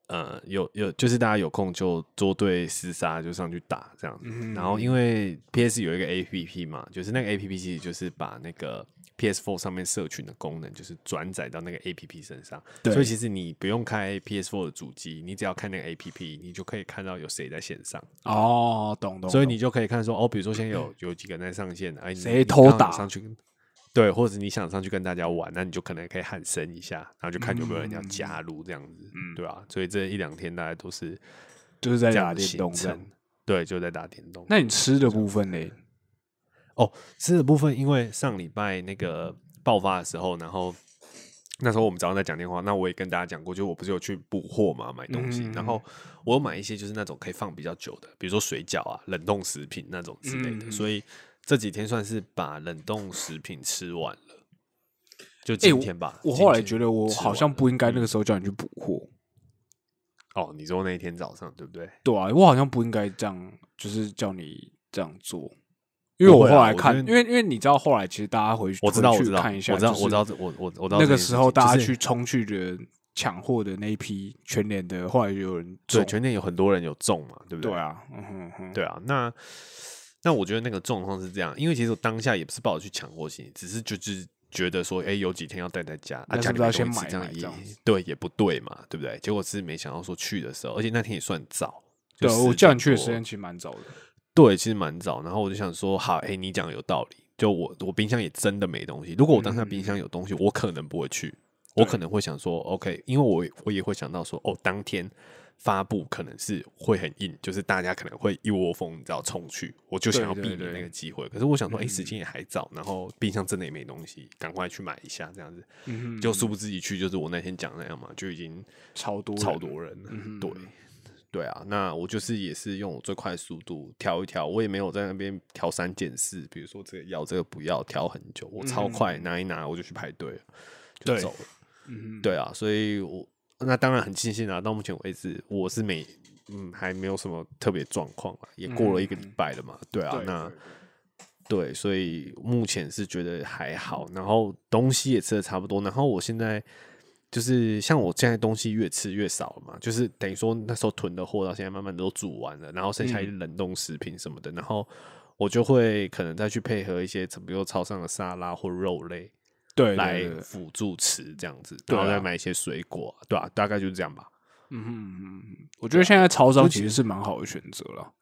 呃，有有就是大家有空就捉对厮杀，就上去打这样子。嗯然后，因为 PS 有一个 APP 嘛，就是那个 APP 其实就是把那个 PS4 上面社群的功能，就是转载到那个 APP 身上。所以其实你不用开 PS4 的主机，你只要看那个 APP，你就可以看到有谁在线上。哦，懂懂。所以你就可以看说，哦，比如说现在有 有几个人在上线，哎，谁偷打上去跟，对，或者你想上去跟大家玩，那你就可能可以喊声一下，然后就看有没有人要加入这样子，嗯对吧、所以这一两天大家都是就是在打电动对，就在打电动。那你吃的部分呢？哦，吃的部分，因为上礼拜那个爆发的时候，然后那时候我们早上在讲电话，那我也跟大家讲过，就我不是有去补货嘛，买东西，嗯然后我有买一些就是那种可以放比较久的，比如说水饺啊、冷冻食品那种之类的，嗯所以这几天算是把冷冻食品吃完了。就今天吧、我后来觉得我好像不应该那嗯个时候叫你去补货。哦，你说那一天早上对不对？对啊，我好像不应该这样，就是叫你这样做。因为我后来看，因为因为你知道，后来其实大家回去我知道，我知道，看一下，我知道，我知道，我我我知道那个时候大家去冲去的抢货的那一批全年的，后来就有人对全年有很多人有中嘛，对不对啊，嗯哼哼，对啊，那那我觉得那个状况是这样，因为其实我当下也不是抱着去抢货心理，只是就是觉得说，哎、有几天要待在家，啊，那家里要先买买这样子对，也不对嘛，对不对？结果是没想到说去的时候，而且那天也算早，对啊，就10我叫你去的时间其实蛮早的。对，其实蛮早。然后我就想说，好，哎、你讲的有道理。就我我冰箱也真的没东西。如果我当下冰箱有东西，我可能不会去，我可能会想说，OK，因为我我也会想到说，哦，当天发布可能是会很硬，就是大家可能会一窝蜂，你知道冲去，我就想要避免那个机会。可是我想说，哎、嗯时间也还早，然后冰箱真的也没东西，赶快去买一下，这样子。就殊不知一去就是我那天讲那样嘛，就已经超多超人多人了。嗯对，对啊，那我就是也是用我最快速度调一调，我也没有在那边调三拣四，比如说这个要这个不要，调很久，我超快拿一拿我就去排队了，就走了。嗯，对啊，所以我那当然很庆幸啊，到目前为止我是没嗯还没有什么特别状况啊，也过了一个礼拜了嘛。对啊，对那对对，所以目前是觉得还好，然后东西也吃的差不多，然后我现在就是像我现在东西越吃越少了嘛，就是等于说那时候囤的货到现在慢慢都煮完了，然后剩下一些冷冻食品什么的，然后我就会可能再去配合一些，比如超商的沙拉或肉类对来辅助吃这样子，然后再买一些水果，对啊，大概就是这样吧。嗯哼嗯哼嗯，我觉得现在超商其实是蛮好的选择了。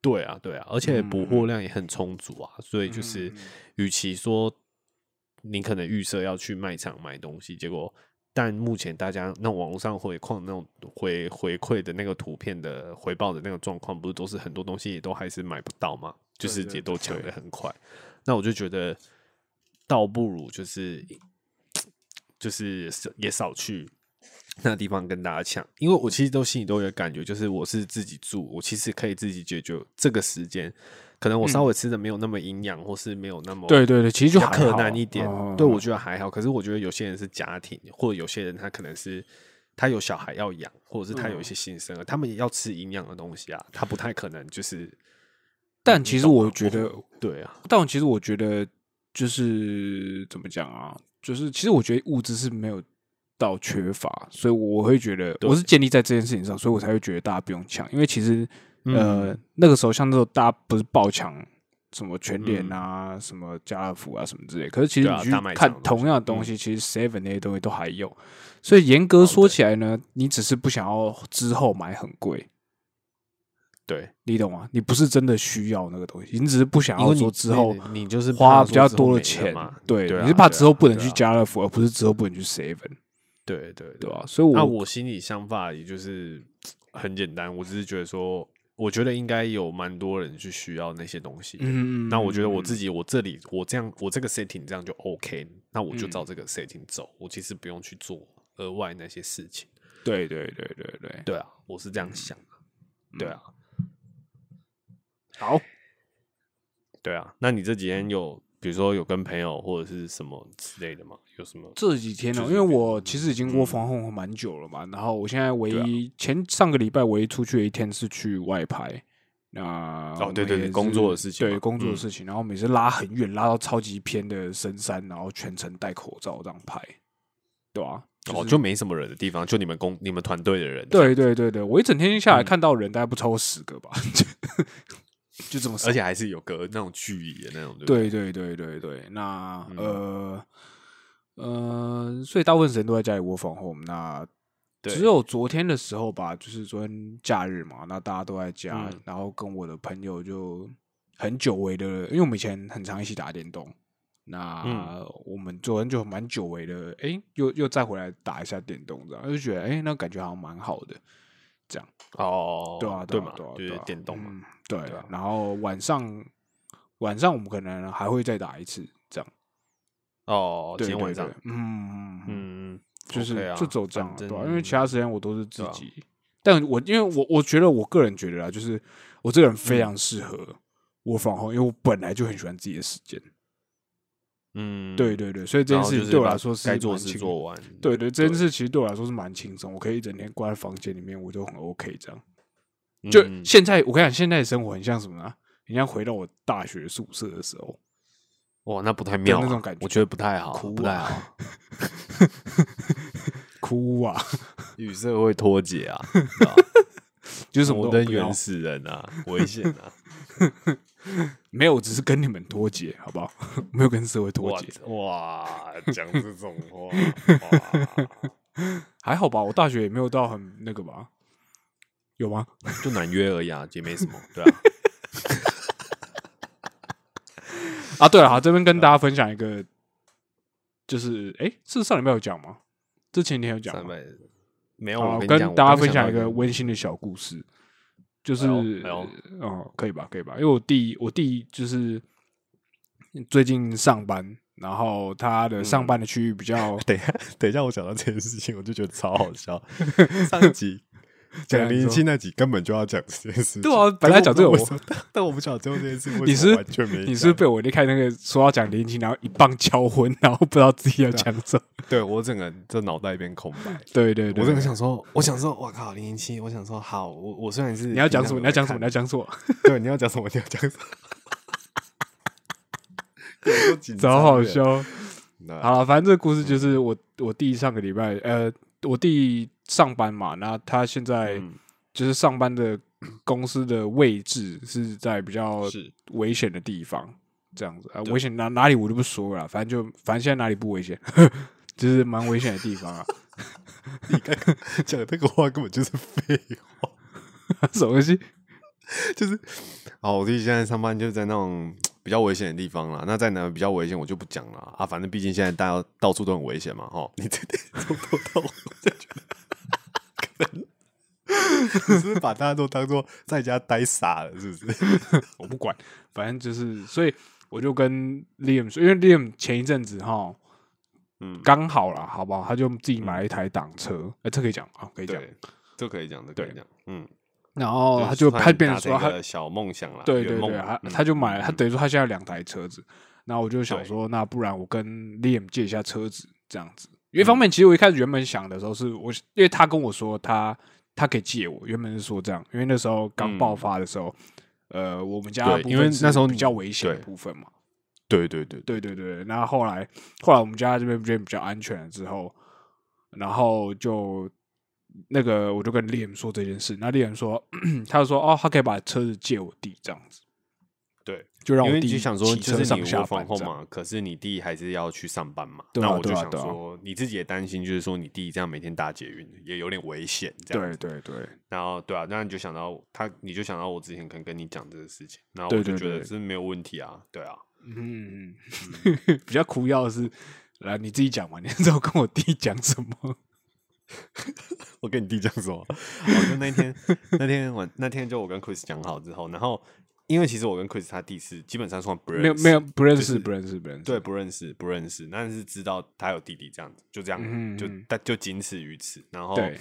对啊，对啊，而且补货量也很充足啊，所以嗯就是，与其说你可能预设要去卖场买东西，结果但目前大家那网络上回况那种回回馈的那个图片的回报的那个状况，不是都是很多东西也都还是买不到吗，就是也都抢的很快。那我就觉得，倒不如就是 就是也少去 那地方跟大家抢，因为我其实都心里都有感觉，就是我是自己住，我其实可以自己解决这个时间，可能我稍微吃的没有那么营养，或是没有那么嗯对对对，其实就比较困还好难一点。哦对我觉得还好，可是我觉得有些人是家庭，或者有些人他可能是他有小孩要养，或者是他有一嗯些新生儿，他们也要吃营养的东西啊，他不太可能就是。但其实我觉得，对啊，但其实我觉得就是怎么讲啊，就是其实我觉得物质是没有到缺乏，所以我会觉得我是建立在这件事情上，所以我才会觉得大家不用抢，因为其实呃嗯那个时候像那种大家不是爆抢什么全联嗯啊、什么家乐福啊什么之类，可是其实你去看同样的东嗯西，其实 Seven 那些东西都还有，所以严格哦说起来呢，你只是不想要之后买很贵。对，你懂吗？你不是真的需要那个东西，你只是不想要说之后你你就是花比较多的钱嘛，对，你是怕之后不能去家乐福，而不是之后不能去 Seven，对对对吧？所以我那我我心里想法也就是很简单，我只是觉得说，我觉得应该有蛮多人去需要那些东西嗯。嗯，那我觉得我自己己，我这里我这样，我这个 setting 这样就 OK，那我就嗯照这个 setting 走，我其实不用去做额外那些事情。对对对对对，对啊，我是这样想的。嗯对啊，好，对啊。那你这几天有，比如说有跟朋友或者是什么之类的吗？有什么？这几天呢、就是因为我其实已经嗯 work from home 蛮久了嘛，然后我现在唯一、前上个礼拜唯一出去的一天是去外拍。那哦对对对工作的事情对工作的事情，然后每次拉很远，拉到超级偏的深山，然后全程戴口罩这样拍，对吧、哦，是就没什么人的地方，就你们工你们团队的人。对对对对，我一整天下来嗯看到人大概不超过十个吧，就这么少而且还是有隔那种距离的那种，对对？对对对那、嗯呃呃，所以大部分时间都在家里 work from home。那只有昨天的时候吧，就是昨天假日嘛，那大家都在家，嗯然后跟我的朋友就很久违的，因为我们以前很常一起打电动。那嗯我们昨天就蛮久违的，诶，又又再回来打一下电动，这样就觉得诶，那感觉好像蛮好的，这样。哦，对啊，对嘛啊，对啊，，就是电动嘛。嗯对然后晚上晚上我们可能还会再打一次，这样。哦，今天晚上对，嗯嗯嗯，嗯，就是就走这样对啊，因为其他时间我都是自己。但我因为我我觉得我个人觉得啊，就是我这个人非嗯常适合我访后，因为我本来就很喜欢自己的时间。嗯，对对对，所以这件事情对我来说是该做的事做完。对对，这件事其实对我来说是蛮轻松，我可以一整天关在房间里面，我就很 OK 这样。就嗯现在，我跟你讲，现在的生活很像什么呢？很像回到我大学宿舍的时候，哇，那不太妙啊，那种感觉我觉得不太好，哭不太啊好，哭啊，与社会脱节啊，就是什么摩登都不要原始人啊，危险啊，没有，只是跟你们脱节，好不好？没有跟社会脱哇节，哇，讲这种话，哇 还好吧？我大学也没有到很那个吧？有吗？就难约而已啊，也没什么，对啊，啊，对了，好，这边跟大家分享一个，就是哎，是上礼拜有讲吗？这前天有讲吗？没有，好，我跟你讲，跟大家分享一个温馨的小故事，就是哎哎呦哦，可以吧，可以吧？因为我弟，我弟就是最近上班，然后他的上嗯班的区域比较 等一下，等一下，我想到这件事情，我就觉得超好笑。上一集 讲零零七那集根本就要讲这件事情，对啊本来讲这个我但 但我不晓得最后这件事为你是完全没。你是被我离开那个说要讲零七，然后一棒敲昏，然后不知道自己要讲什么？对我整个这脑袋一片空白。对对对，我整个想说，我想说，我靠，零零七，我想说，好，我我虽然是你要讲什么？你要讲什么？你要讲讲什么？对，你要讲什么？你要讲什么？有多紧张超好。笑。好了，反正这个故事就是我我弟上个礼拜，呃，我弟上班嘛，那他现在嗯就是上班的 公司的位置是在比较危险的地方，这样子啊，危险哪哪里我就不说了啦，反正就反正现在哪里不危险，就是蛮危险的地方啊。你讲这个话根本就是废话。什么东西？就是，哦，我弟现在上班就是在那种比较危险的地方啦。那在哪比较危险，我就不讲了啊。反正毕竟现在大家到处都很危险嘛，哈。你这点从头到尾我就觉得，可能 你是把大家都当做在家呆傻了，是不是？我不管，反正就是，所以我就跟 Liam 说，因为 Liam 前一阵子哈嗯，刚好啦，好不好？他就自己买了一台挡车，哎、这可以讲啊，可以讲。对，这可以讲，这可以讲，嗯。然后他就他变成说他小梦想了，对对对，他嗯他就买了，他嗯。等于说他现在有两台车子，然后我就想说，那不然我跟 Liam 借一下车子这样子，一方面，其实我一开始原本想的时候是我，因为他跟我说他他可以借我，原本是说这样，因为那时候刚爆发的时候，呃，我们家因为那时候比较危险的部分嘛。对对对，对对。对，那后来后来我们家这边变比较安全了之后，然后就那个我就跟丽人说这件事，那丽人说 他就说哦，他可以把车子借我弟这样子，对，就让我弟就想说骑就是你车上下这样。嘛，可是你弟还是要去上班嘛，对啊那我就想对啊对啊说你自己也担心，就是说你弟这样每天搭捷运也有点危险，这样子。对对对然后对啊，那你就想到他，你就想到我之前可能跟你讲这个事情，然后对我就觉得是没有问题啊，对啊，嗯，比较苦要的是，来你自己讲嘛，你知道跟我弟讲什么？我跟你弟讲什么？我就那天那天晚那天就我跟 Chris 讲好之后，然后因为其实我跟 Chris 他弟是基本上算不认识，没有没有不认识就是不认识不认识，对，不认识，不认识，但是知道他有弟弟这样子，就这样，就但就仅此于此。然后对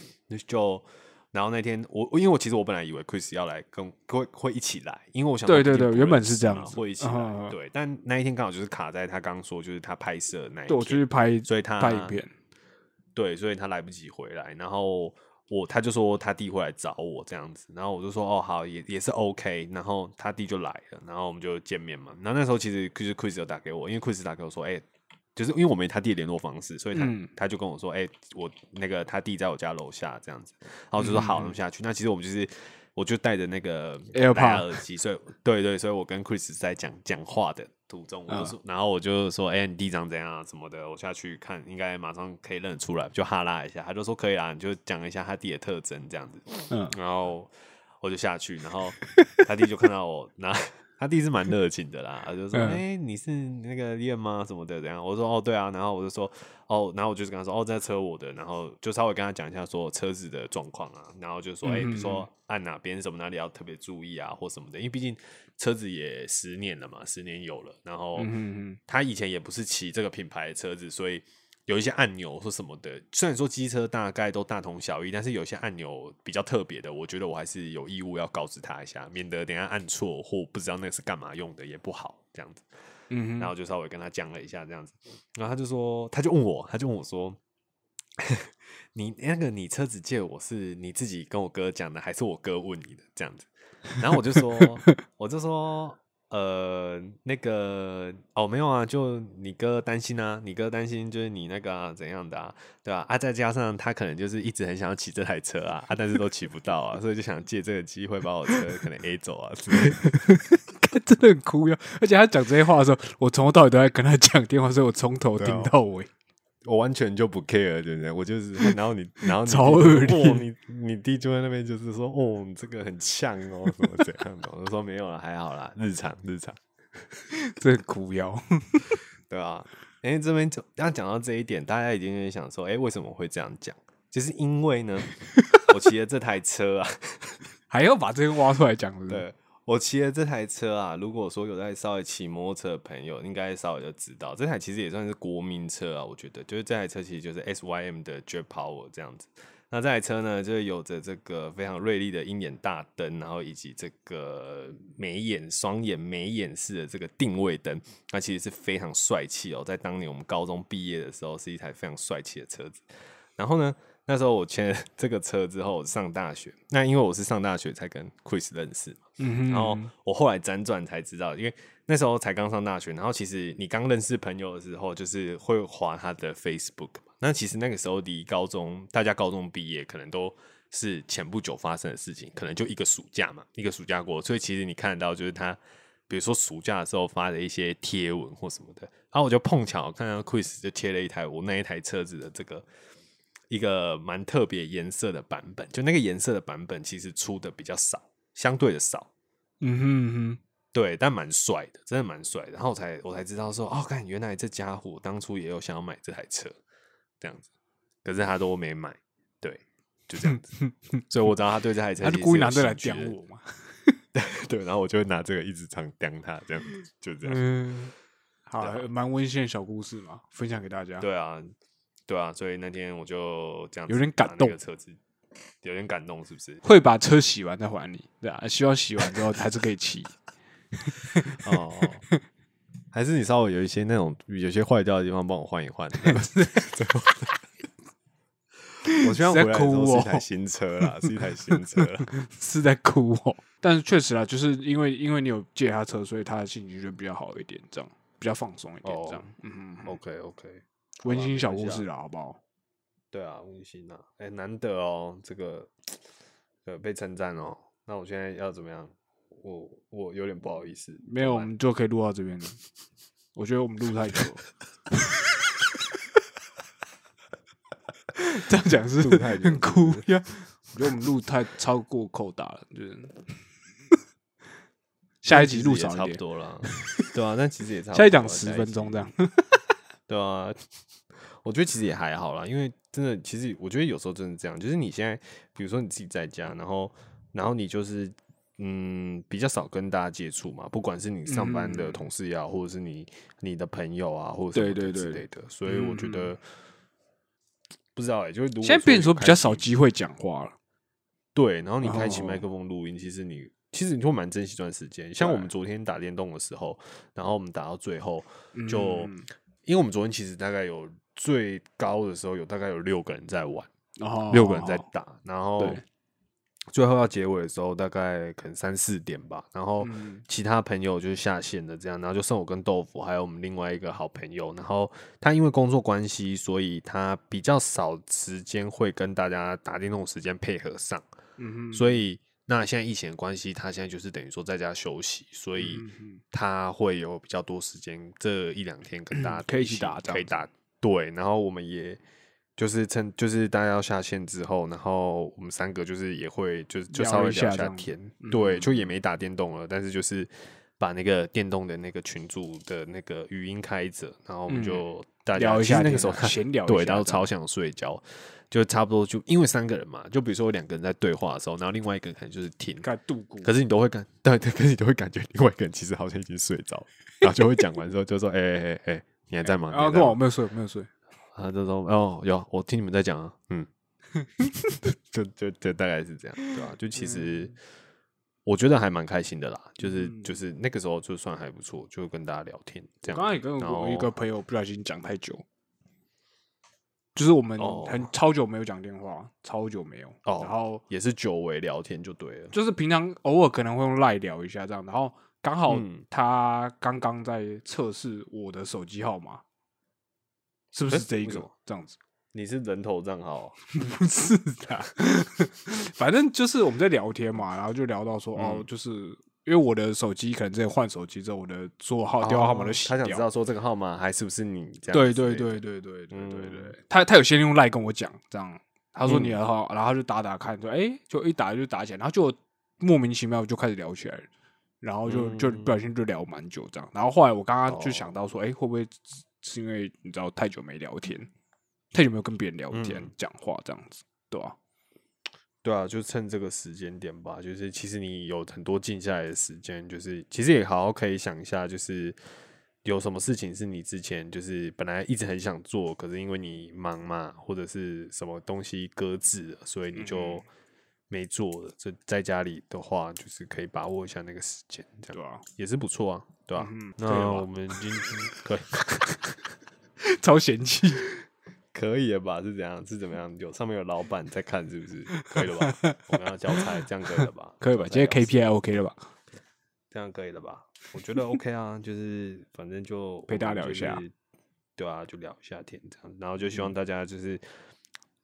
就然后那天我因为我其实我本来以为 Chris 要来跟会会一起来，因为我想对对对原本是这样子会一起来，对。但那一天刚好就是卡在他刚说就是他拍摄那一对我天，去拍所以他拍影片，对，所以他来不及回来，然后我他就说他弟会来找我这样子，然后我就说哦好，也也是 OK，然后他弟就来了，然后我们就见面嘛。然后那时候其实就是 Chris 有打给我，因为 Chris 打给我说，哎、就是因为我没他弟的联络方式，所以他、嗯他就跟我说，哎、我那个他弟在我家楼下这样子，然后我就说好，那么下去。那其实我们就是。我就带着那个 AirPod 蓝牙耳机，所以对对，所以我跟 Chris 在讲讲话的途中，我就然后我就说，哎、你弟长怎样啊什么的，我下去看，应该马上可以认得出来，就哈拉一下，他就说可以啦，你就讲一下他弟的特征这样子，嗯，然后我就下去，然后他弟就看到我，那 他弟是蛮热情的啦，他就说，嗯。哎、你是那个练吗？什么的，怎样？我说，哦，对啊，然后我就说，哦，然后我就是跟他说，哦，这车我的，然后就稍微跟他讲一下说车子的状况啊，然后就说，哎、比如嗯说按哪边什么哪里要特别注意啊，或什么的，因为毕竟车子也十年了嘛，十年有了，然后他以前也不是骑这个品牌的车子，所以有一些按钮或什么的，虽然说机车大概都大同小异，但是有些按钮比较特别的，我觉得我还是有义务要告知他一下，免得等下按错或不知道那是干嘛用的也不好，这样子。嗯，然后就稍微跟他讲了一下这样子，然后他就说，他就问我，他就问我说。你那个你车子借我是你自己跟我哥讲的，还是我哥问你的这样子？然后我就说，我就说，呃，那个哦，没有啊，就你哥担心啊，你哥担心就是你那个、啊、怎样的啊，对吧、啊？再加上他可能就是一直很想要骑这台车啊，啊，但是都骑不到啊，所以就想借这个机会把我车可能 A 走啊之类的。真的很哭哟！而且他讲这些话的时候，我从头到尾都在跟他讲电话，所以我从头听到尾。我完全就不 care，对不对？我就是，然后你，然后你超恶劣哦，你你弟就在那边就是说，哦，你这个很呛哦，什么怎样的？我就说没有了，还好啦，日常日常，真的哭腰。对啊。哎、这边就刚讲到这一点，大家一定会想说，哎、为什么会这样讲？就是因为呢，我骑的这台车啊，还要把这个挖出来讲？对我骑的这台车啊，如果说有在稍微骑摩托车的朋友，应该稍微就知道，这台其实也算是国民车啊。我觉得，就是这台车其实就是 S Y M 的 Jet Power 这样子。那这台车呢，就有着这个非常锐利的鹰眼大灯，然后以及这个眉眼双眼眉眼式的这个定位灯，那其实是非常帅气哦。在当年我们高中毕业的时候，是一台非常帅气的车子。然后呢，那时候我签了 这个车之后，我上大学。那因为我是上大学才跟 Chris 认识嘛，嗯，然后我后来辗转才知道，因为那时候才刚上大学，然后其实你刚认识朋友的时候，就是会划他的 Facebook 嘛。那其实那个时候离高中，大家高中毕业可能都是前不久发生的事情，可能就一个暑假嘛，一个暑假过，所以其实你看得到就是他，比如说暑假的时候发的一些贴文或什么的，然后我就碰巧看到 Chris 就贴了一台我那一台车子的这个一个蛮特别颜色的版本，就那个颜色的版本其实出的比较少，相对的少。嗯哼嗯哼，对，但蛮帅的，真的蛮帅的。然后我才我才知道说，哦，看原来这家伙当初也有想要买这台车，这样子，可是他都没买，对，就这样子。所以我知道他对这台车他就故意拿这个来讲我嘛。对，然后我就会拿这个一直常刁他，这样子，就这样。嗯，好蛮温馨的小故事嘛，分享给大家。对啊，对啊，所以那天我就这样有点感动车子有点感动，是不是？会把车洗完再还你，对啊，希望洗完之后还是可以骑。哦，还是你稍微有一些那种有些坏掉的地方帮我换一换 我希望在回来的时候哭哦是一台新车啦，是一台新车啦。是在哭哦。但是确实啦，就是因为因为你有借他车，所以他的心情就比较好一点，这样比较放松一点，这样哦。嗯嗯嗯，OK OK，温馨小故事啦，好不好？对啊，温馨啊，哎、难得哦，这个呃被称赞哦。那我现在要怎么样？我我有点不好意思。没有，我们就可以录到这边了。我觉得我们录太久了。这样讲是很哭是不呀。我觉得我们录太超过扣打了，就是 下一集录少一点差不多了，对啊，但其实也差不多。下一讲十分钟这样。对啊，我觉得其实也还好啦，因为真的，其实我觉得有时候真的这样，就是你现在，比如说你自己在家，然后，然后你就是，嗯，比较少跟大家接触嘛，不管是你上班的嗯。同事也好，或者是你你的朋友啊，或者什么的对对对之类的，所以我觉嗯。得不知道哎、就是现在变成说比较少机会讲话了。对，然后你开启哦麦克风录音，其实你其实你会蛮珍惜这段时间。像我们昨天打电动的时候，然后我们打到最后，就、嗯因为我们昨天其实大概有最高的时候有大概有六个人在玩，六个人在打，然后最后要结尾的时候大概可能三四点吧，然后嗯。其他朋友就是下线的这样，然后就剩我跟豆腐还有我们另外一个好朋友，然后他因为工作关系，所以他比较少时间会跟大家打电动的时间配合上。嗯哼，所以那现在疫情的关系，他现在就是等于说在家休息，所以他会有比较多时间这一两天跟大家可以一起打可以打对，然后我们也。就是趁就是大家要下线之后，然后我们三个就是也会就是就稍微聊一一下天，嗯对，就也没打电动了，但是就是把那个电动的那个群组的那个语音开着，然后我们嗯就大家聊一下啊那个时候看闲聊 对，然后超想睡觉，就差不多就因为三个人嘛，就比如说两个人在对话的时候，然后另外一个人可能就是听，该度过。可是你都会感对对，可是你都会感觉另外一个人其实好像已经睡着，然后就会讲完之后就说，哎哎哎哎，你还在吗？啊，跟我没有睡，没有睡。他就说哦有，我听你们在讲啊，嗯，就就就大概是这样，对吧、就其实我觉得还蛮开心的啦，就是嗯就是那个时候就算还不错，就跟大家聊天这样。刚刚也跟然我一个朋友不小心讲太久，就是我们哦很超久没有讲电话，超久没有。哦然后也是久违聊天就对了，就是平常偶尔可能会用赖聊一下这样，然后刚好嗯他刚刚在测试我的手机号码，是不是这一个这样子？你是人头账号啊、不是的，反正就是我们在聊天嘛，然后就聊到说、哦，嗯。就是因为我的手机可能之前换手机之后，我的所有号电话号码都洗掉。哦他想知道说这个号码还是不是你这样对对对。对对对对他他有先用赖跟我讲，这样他说嗯你的号，然后就打打看，说哎、诶就一打就打起来，然后就莫名其妙就开始聊起来了，然后就就嗯。不小心就聊蛮久这样，然后后来我刚刚就哦。想到说，哎、会不会是是因为你知道太久没聊天，太久没有跟别人聊天嗯。讲、话这样子，对吧、对啊，就趁这个时间点吧，就是其实你有很多静下来的时间，就是其实也好好可以想一下，就是有什么事情是你之前就是本来一直很想做，可是因为你忙嘛，或者是什么东西搁置了，所以你嗯。就没做了。这在家里的话，就是可以把握一下那个时间，这样。对吧、也是不错啊，对吧、嗯哼那我们今天可以。超嫌弃，可以了吧？是怎样？是怎么样？有上面有老板在看，是不是？可以了吧？我们要交差，这样可以了吧？可以吧？今天 KPI OK 了吧？这样可以了吧？我觉得 OK 啊，就是反正就陪大家聊一下就是对啊，就聊一下天这样，然后就希望大家就是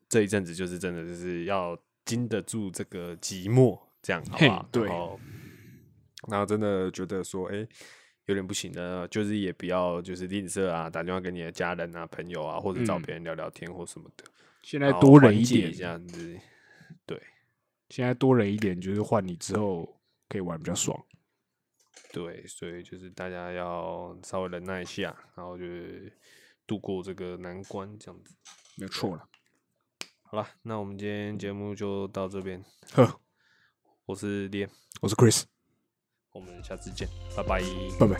这一阵子就是真的就是要经得住这个寂寞，这样好不好嘿？对然后，然后真的觉得说，哎、有点不行的，就是也不要就是吝啬啊，打电话给你的家人啊、朋友啊，或者找嗯别人聊聊天或什么的，现在多忍一点缓解一，下子，对。现在多忍一点，就是换你之后可以玩比较爽。对，所以就是大家要稍微忍耐一下，然后就是度过这个难关，这样子。没有错了。好了，那我们今天节目就到这边。呵，我是练，我是 Chris，我们下次见，拜拜。拜拜。